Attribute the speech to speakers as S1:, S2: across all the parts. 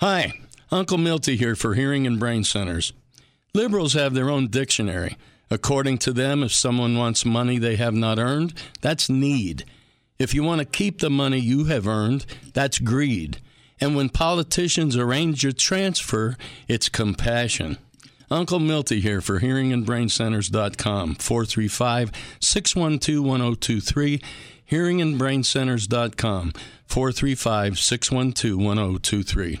S1: Hi, Uncle Milty here for Hearing and Brain Centers. Liberals have their own dictionary. According to them, if someone wants money they have not earned, that's need. If you want to keep the money you have earned, that's greed. And when politicians arrange your transfer, it's compassion. Uncle Milty here for hearingandbraincenters.com, 435 612 1023, hearingandbraincenters.com, 435 612 1023.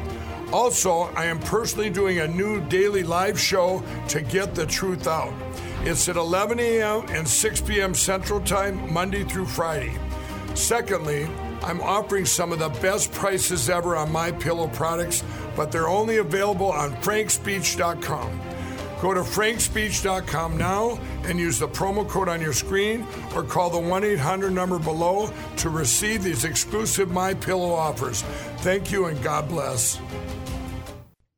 S2: Also, I am personally doing a new daily live show to get the truth out. It's at 11 a.m. and 6 p.m. Central Time, Monday through Friday. Secondly, I'm offering some of the best prices ever on my pillow products, but they're only available on frankspeech.com. Go to frankspeech.com now and use the promo code on your screen or call the 1-800 number below to receive these exclusive my pillow offers. Thank you and God bless.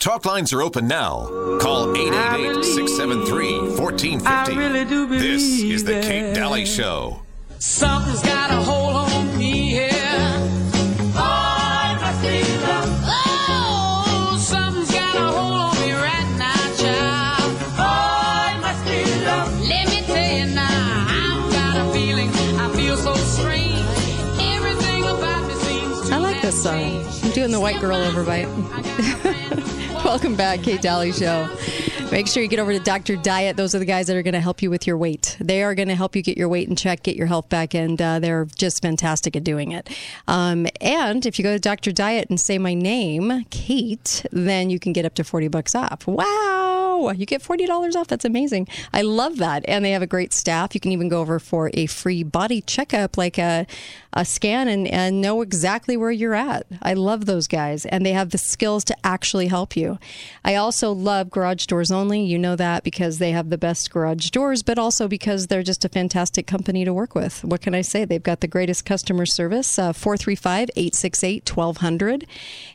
S3: Talk lines are open now. Call 888 673 1450. This is the Kate. Dalley Show.
S4: Something's got a hold on me here. Oh, must be love. Oh, something's got a hold on me right now, child. Oh, must be love. Let me tell you now, I've got a feeling. I feel so strange. Everything about me seems
S5: I like this song. I'm doing the white girl overbite. Welcome back, Kate Dalley Show. Make sure you get over to Dr. Diet. Those are the guys that are going to help you with your weight. They are going to help you get your weight in check, get your health back, and uh, they're just fantastic at doing it. Um, and if you go to Dr. Diet and say my name, Kate, then you can get up to 40 bucks off. Wow! You get $40 off. That's amazing. I love that. And they have a great staff. You can even go over for a free body checkup, like a, a scan, and, and know exactly where you're at. I love those guys. And they have the skills to actually help you. I also love Garage Doors Only. You know that because they have the best garage doors, but also because they're just a fantastic company to work with. What can I say? They've got the greatest customer service, uh, 435 868 1200.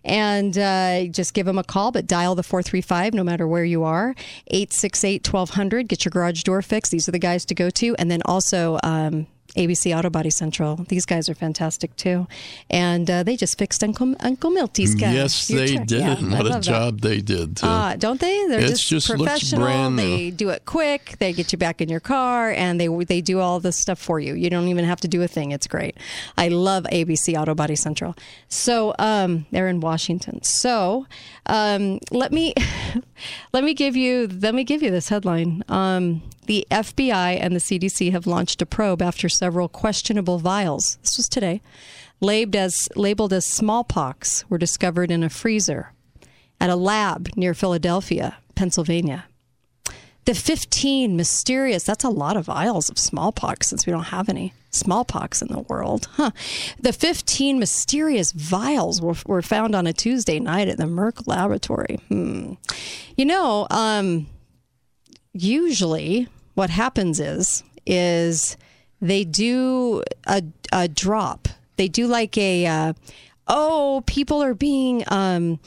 S5: And uh, just give them a call, but dial the 435 no matter where you are. 868 1200. Get your garage door fixed. These are the guys to go to. And then also, um, ABC Auto Body Central. These guys are fantastic too, and uh, they just fixed Uncle Uncle Milty's car.
S1: Yes,
S5: Your
S1: they did.
S5: Yeah,
S1: what a
S5: love that.
S1: job they did. too.
S5: Uh, don't they? They're just,
S1: just looks
S5: professional. They do it quick. They get you back in your car, and they they do all the stuff for you. You don't even have to do a thing. It's great. I love ABC Auto Body Central. So um, they're in Washington. So um, let me let me give you let me give you this headline. Um, the FBI and the CDC have launched a probe after several questionable vials. This was today. Labeled as labeled as smallpox were discovered in a freezer at a lab near Philadelphia, Pennsylvania. The 15 mysterious, that's a lot of vials of smallpox since we don't have any smallpox in the world. Huh. The 15 mysterious vials were, were found on a Tuesday night at the Merck laboratory. Hmm. You know, um, usually what happens is is they do a, a drop they do like a uh, oh people are being um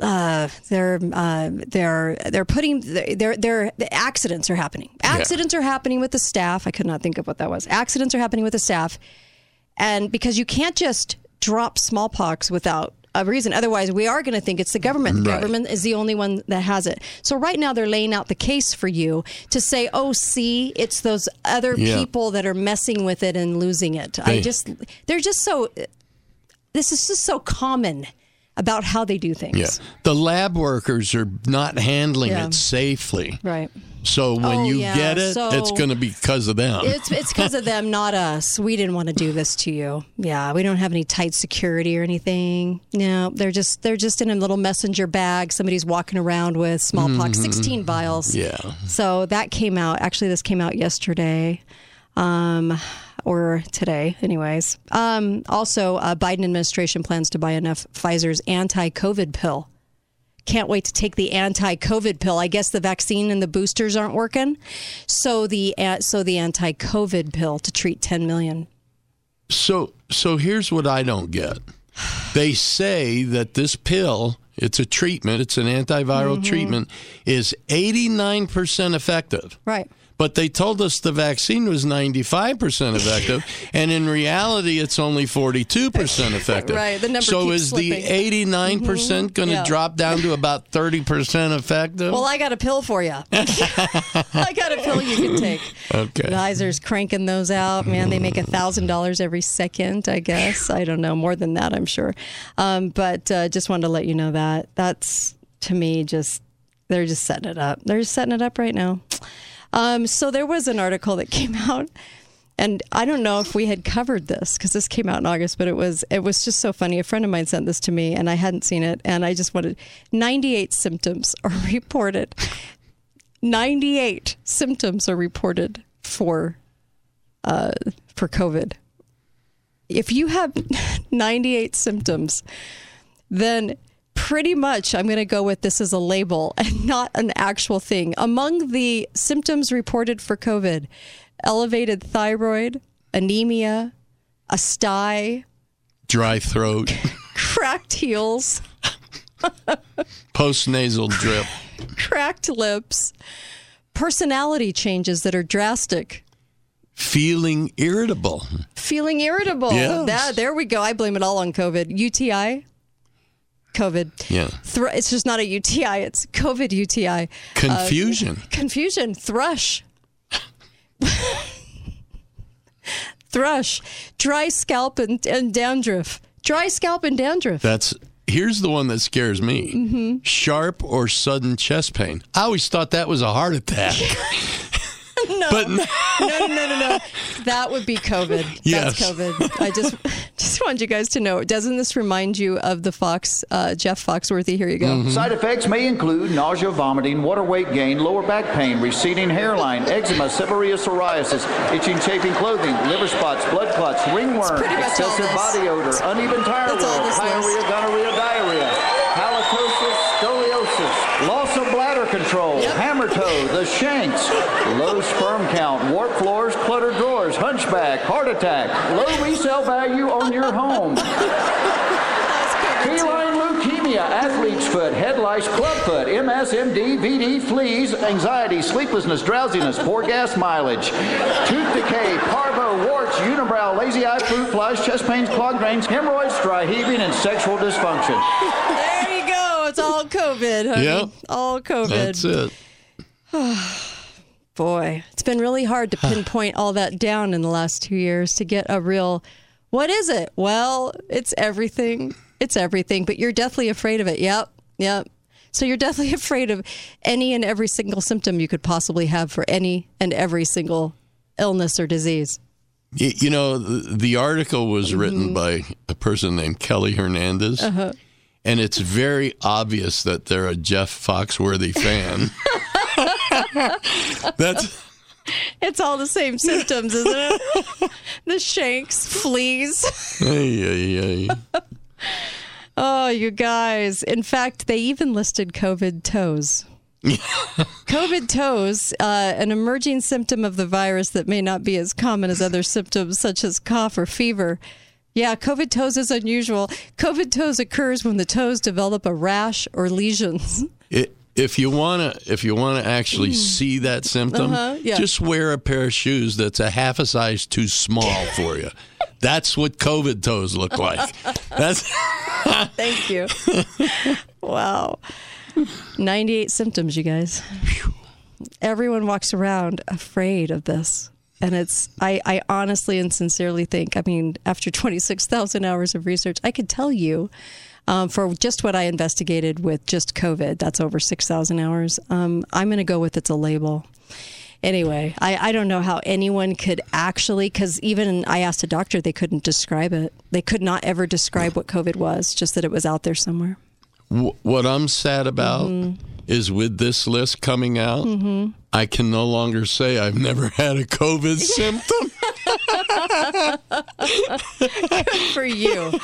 S5: uh, they're uh, they're they're putting they're they're the accidents are happening. Accidents are happening with the staff. I could not think of what that was. Accidents are happening with the staff, and because you can't just drop smallpox without a reason. Otherwise, we are going to think it's the government. The
S1: Right.
S5: government is the only one that has it. So right now, they're laying out the case for you to say, "Oh, see, it's those other
S1: Yeah.
S5: people that are messing with it and losing it." I just they're just so. This is just so common about how they do things.
S1: Yeah. The lab workers are not handling
S5: Yeah.
S1: it safely.
S5: Right.
S1: So when
S5: Oh,
S1: you
S5: yeah.
S1: get it,
S5: So-
S1: it's going to be because of them.
S5: It's it's because of them, not us. We didn't want to do this to you. Yeah, we don't have any tight security or anything. No, they're just they're just in a little messenger bag. Somebody's walking around with smallpox, sixteen vials.
S1: yeah.
S5: So that came out. Actually, this came out yesterday, um, or today, anyways. Um, also, uh, Biden administration plans to buy enough Pfizer's anti-COVID pill. Can't wait to take the anti-COVID pill. I guess the vaccine and the boosters aren't working, so the uh, so the anti-COVID pill to treat 10 million.
S1: So so here's what I don't get. They say that this pill, it's a treatment, it's an antiviral
S5: Mm-hmm.
S1: treatment, is 89% effective.
S5: Right.
S1: But they told us the vaccine was 95% effective, and in reality, it's only 42% effective.
S5: Right, the number
S1: so is
S5: slipping.
S1: the 89% going to
S5: Yeah.
S1: drop down to about 30% effective?
S5: Well, I got a pill for you. I got a pill you can take.
S1: okay.
S5: Pfizer's cranking those out. Man, they make a thousand dollars every second. I guess I don't know more than that. I'm sure, um, but uh, just wanted to let you know that that's to me just they're just setting it up. They're just setting it up right now. Um, so there was an article that came out. And I don't know if we had covered this because this came out in August, but it was it was just so funny. A friend of mine sent this to me, and I hadn't seen it, and I just wanted 98 symptoms are reported 98 symptoms are reported for uh, for COVID. If you have 98 symptoms, then pretty much I'm going to go with this as a label and not an actual thing. Among the symptoms reported for COVID, elevated thyroid, anemia, a sty,
S1: Dry throat,
S5: cracked heels,
S1: postnasal drip.
S5: cracked lips, personality changes that are drastic.
S1: feeling irritable.
S5: feeling irritable.
S1: Yes.
S5: That, there we go. I blame it all on COVID. UTI, COVID.
S1: Yeah.
S5: Thr- it's just not a UTI. It's COVID UTI.
S1: Confusion.
S5: Confusion. Thrush. Thrush. Dry scalp and, and dandruff. Dry scalp and dandruff.
S1: That's here's the one that scares me.
S5: Mm-hmm.
S1: Sharp or sudden chest pain. I always thought that was a heart attack.
S5: no.
S1: But no,
S5: no, no, no, no, no. That would be COVID.
S1: Yes.
S5: That's COVID. I just just want you guys to know. Doesn't this remind you of the Fox, uh, Jeff Foxworthy? Here you go.
S1: Mm-hmm.
S6: Side effects may include nausea, vomiting, water weight gain, lower back pain, receding hairline, eczema, seborrhea psoriasis, itching, chafing clothing, liver spots, blood clots, ringworm,
S5: pretty much all
S6: excessive body odor, uneven tire
S5: That's all
S6: wheels,
S5: this
S6: diarrhea, gonorrhea, control, hammer toe, the shanks, low sperm count, warp floors, cluttered drawers, hunchback, heart attack, low resale value on your home.
S5: That's COVID too.
S6: Feline leukemia, athlete's foot, head lice, clubfoot, MSMD, VD, fleas, anxiety, sleeplessness, drowsiness, poor gas mileage, tooth decay, parvo, warts, unibrow, lazy eye, fruit flies, chest pains, clogged drains, hemorrhoids, dry heaving, and sexual dysfunction.
S5: There you go. It's all COVID. honey.
S1: Yep.
S5: All COVID.
S1: that's it.
S5: Boy, it's been really hard to pinpoint all that down in the last two years to get a real. What is it? Well, it's everything. It's everything, but you're deathly afraid of it. Yep. Yep. So you're deathly afraid of any and every single symptom you could possibly have for any and every single illness or disease.
S1: You know, the, the article was mm-hmm. written by a person named Kelly Hernandez, uh-huh. and it's very obvious that they're a Jeff Foxworthy fan. That's
S5: It's all the same symptoms, isn't it? the shanks, fleas.
S1: ay, ay, ay.
S5: Oh, you guys. In fact, they even listed COVID toes. COVID toes, uh, an emerging symptom of the virus that may not be as common as other symptoms such as cough or fever. Yeah, COVID toes is unusual. COVID toes occurs when the toes develop a rash or lesions.
S1: It, if you wanna, if you wanna actually see that symptom,
S5: Mm. Uh-huh, yeah.
S1: just wear a pair of shoes that's a half a size too small for you. That's what COVID toes look like. That's
S5: Thank you. wow. 98 symptoms, you guys. Everyone walks around afraid of this. And it's, I, I honestly and sincerely think, I mean, after 26,000 hours of research, I could tell you um, for just what I investigated with just COVID, that's over 6,000 hours. Um, I'm going to go with it's a label. Anyway, I, I don't know how anyone could actually, because even I asked a doctor, they couldn't describe it. They could not ever describe what COVID was, just that it was out there somewhere.
S1: What I'm sad about
S5: Mm-hmm.
S1: is with this list coming out, I can no longer say I've never had a COVID symptom.
S5: Good for you.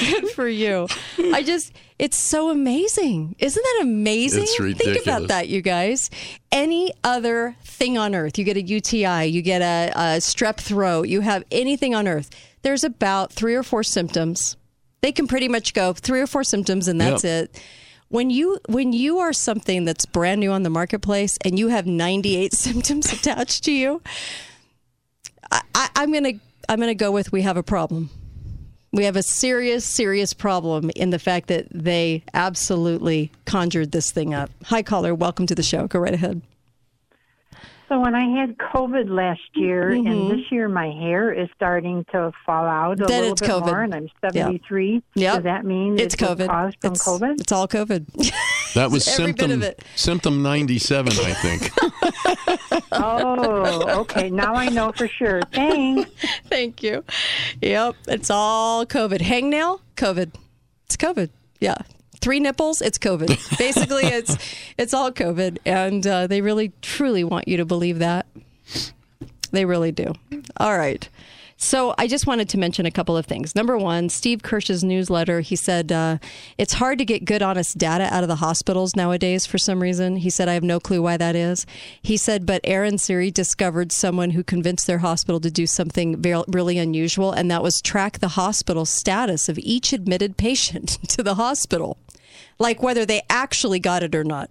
S5: Good for you. I just, it's so amazing. Isn't that amazing?
S1: It's
S5: Think about that, you guys. Any other thing on earth, you get a UTI, you get a, a strep throat, you have anything on earth, there's about three or four symptoms. They can pretty much go three or four symptoms and that's
S1: Yep.
S5: it. When you when you are something that's brand new on the marketplace and you have 98 symptoms attached to you, I, I, I'm gonna I'm gonna go with we have a problem. We have a serious, serious problem in the fact that they absolutely conjured this thing up. Hi, caller. Welcome to the show. Go right ahead.
S7: So when I had COVID last year, and this year my hair is starting to fall out a
S5: Mm-hmm. Then
S7: little
S5: it's
S7: bit
S5: COVID.
S7: more, and I'm 73.
S5: Yep.
S7: Does that mean
S5: It's
S7: it was
S5: COVID.
S7: caused from
S5: it's,
S7: COVID?
S5: It's all COVID.
S1: That was
S5: Every bit
S1: symptom
S5: of it.
S1: symptom 97, I think.
S7: oh, okay. Now I know for sure. Thanks.
S5: Thank you. Yep, it's all COVID. Hangnail, COVID. It's COVID. Yeah. Three nipples, it's COVID. Basically, it's it's all COVID, and uh, they really truly want you to believe that. They really do. All right. So I just wanted to mention a couple of things. Number one, Steve Kirsch's newsletter. He said uh, it's hard to get good, honest data out of the hospitals nowadays for some reason. He said I have no clue why that is. He said, but Aaron Siri discovered someone who convinced their hospital to do something very, really unusual, and that was track the hospital status of each admitted patient to the hospital, like whether they actually got it or not.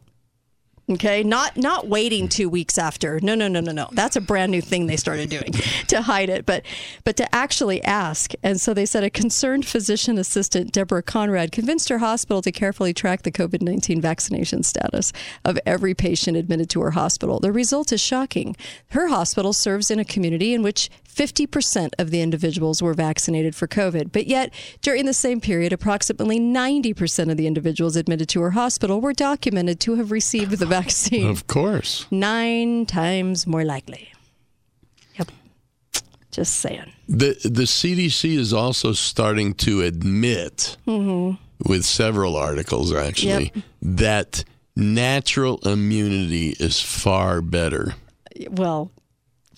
S5: Okay, not not waiting two weeks after. No, no, no, no, no. That's a brand new thing they started doing to hide it, but but to actually ask. And so they said a concerned physician assistant, Deborah Conrad, convinced her hospital to carefully track the COVID nineteen vaccination status of every patient admitted to her hospital. The result is shocking. Her hospital serves in a community in which 50% of the individuals were vaccinated for COVID. But yet, during the same period, approximately 90% of the individuals admitted to her hospital were documented to have received the vaccine.
S1: of course.
S5: Nine times more likely. Yep. Just saying.
S1: The the CDC is also starting to admit, mm-hmm. with several articles actually,
S5: Yep.
S1: that natural immunity is far better.
S5: Well,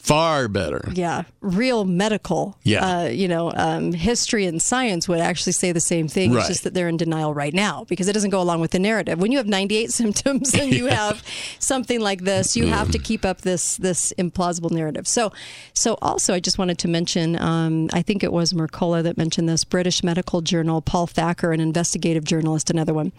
S1: Far better.
S5: yeah, real medical,
S1: Yeah.
S5: uh, you know, um, history and science would actually say the same thing.
S1: Right.
S5: It's just that they're in denial right now because it doesn't go along with the narrative. When you have 98 symptoms and you have something like this, you have to keep up this this implausible narrative. So, so also, I just wanted to mention, um, I think it was Mercola that mentioned this British Medical Journal, Paul Thacker, an investigative journalist, another one.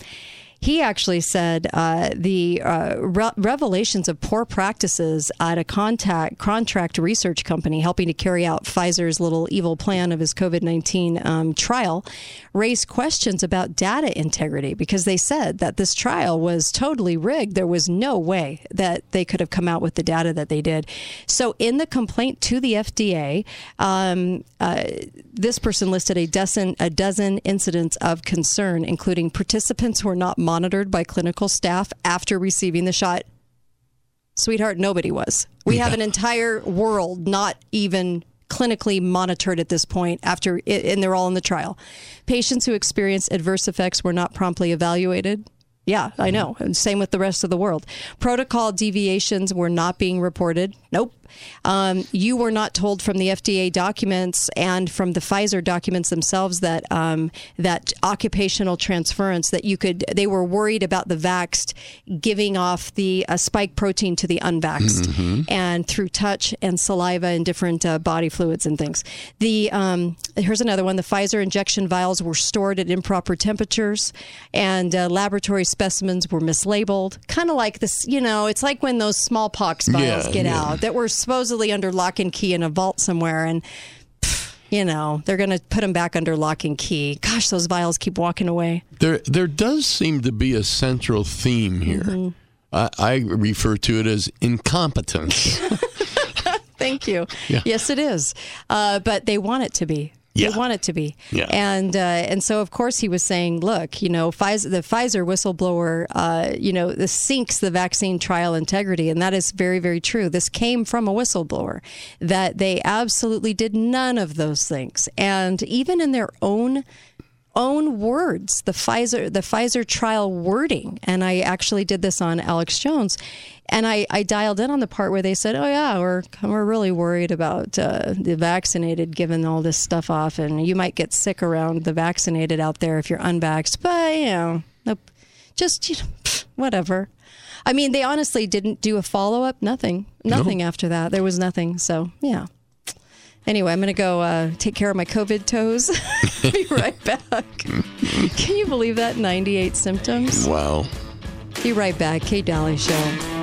S5: He actually said uh, the uh, re- revelations of poor practices at a contact contract research company helping to carry out Pfizer's little evil plan of his COVID nineteen um, trial raised questions about data integrity because they said that this trial was totally rigged. There was no way that they could have come out with the data that they did. So, in the complaint to the FDA, um, uh, this person listed a dozen a dozen incidents of concern, including participants who were not monitored by clinical staff after receiving the shot. Sweetheart, nobody was. We have an entire world not even clinically monitored at this point after and they're all in the trial. Patients who experienced adverse effects were not promptly evaluated. Yeah, I mm-hmm. know. And same with the rest of the world. Protocol deviations were not being reported. Nope. Um, you were not told from the FDA documents and from the Pfizer documents themselves that um, that occupational transference that you could. They were worried about the vaxxed giving off the uh, spike protein to the unvaxxed, and through touch and saliva and different uh, body fluids and things. The um, here's another one. The Pfizer injection vials were stored at improper temperatures, and uh, laboratory specimens were mislabeled. Kind of like this, you know. It's like when those smallpox vials
S1: Yeah,
S5: get
S1: yeah.
S5: out that were supposedly under lock and key in a vault somewhere, and you know they're going to put them back under lock and key. Gosh, those vials keep walking away.
S1: There there does seem to be a central theme here.
S5: Mm-hmm.
S1: I, I refer to it as incompetence.
S5: Thank you.
S1: Yeah.
S5: Yes, it is, uh, but they want it to be.
S1: Yeah.
S5: They want it to be.
S1: Yeah.
S5: And uh, and so of course he was saying, look, you know, Pfizer, the Pfizer whistleblower, uh, you know, this sinks the vaccine trial integrity, and that is very very true. This came from a whistleblower that they absolutely did none of those things, and even in their own own words, the Pfizer the Pfizer trial wording, and I actually did this on Alex Jones, and I, I dialed in on the part where they said, "Oh yeah, we're we're really worried about uh, the vaccinated giving all this stuff off, and you might get sick around the vaccinated out there if you're unvaxxed." But you know, nope, just you know, pff, whatever. I mean, they honestly didn't do a follow up. Nothing, nothing after that. There was nothing. So yeah. Anyway, I'm going to go uh, take care of my COVID toes. Be right back. Can you believe that? 98 symptoms.
S1: Wow.
S5: Be right back. Kate Dalley Show.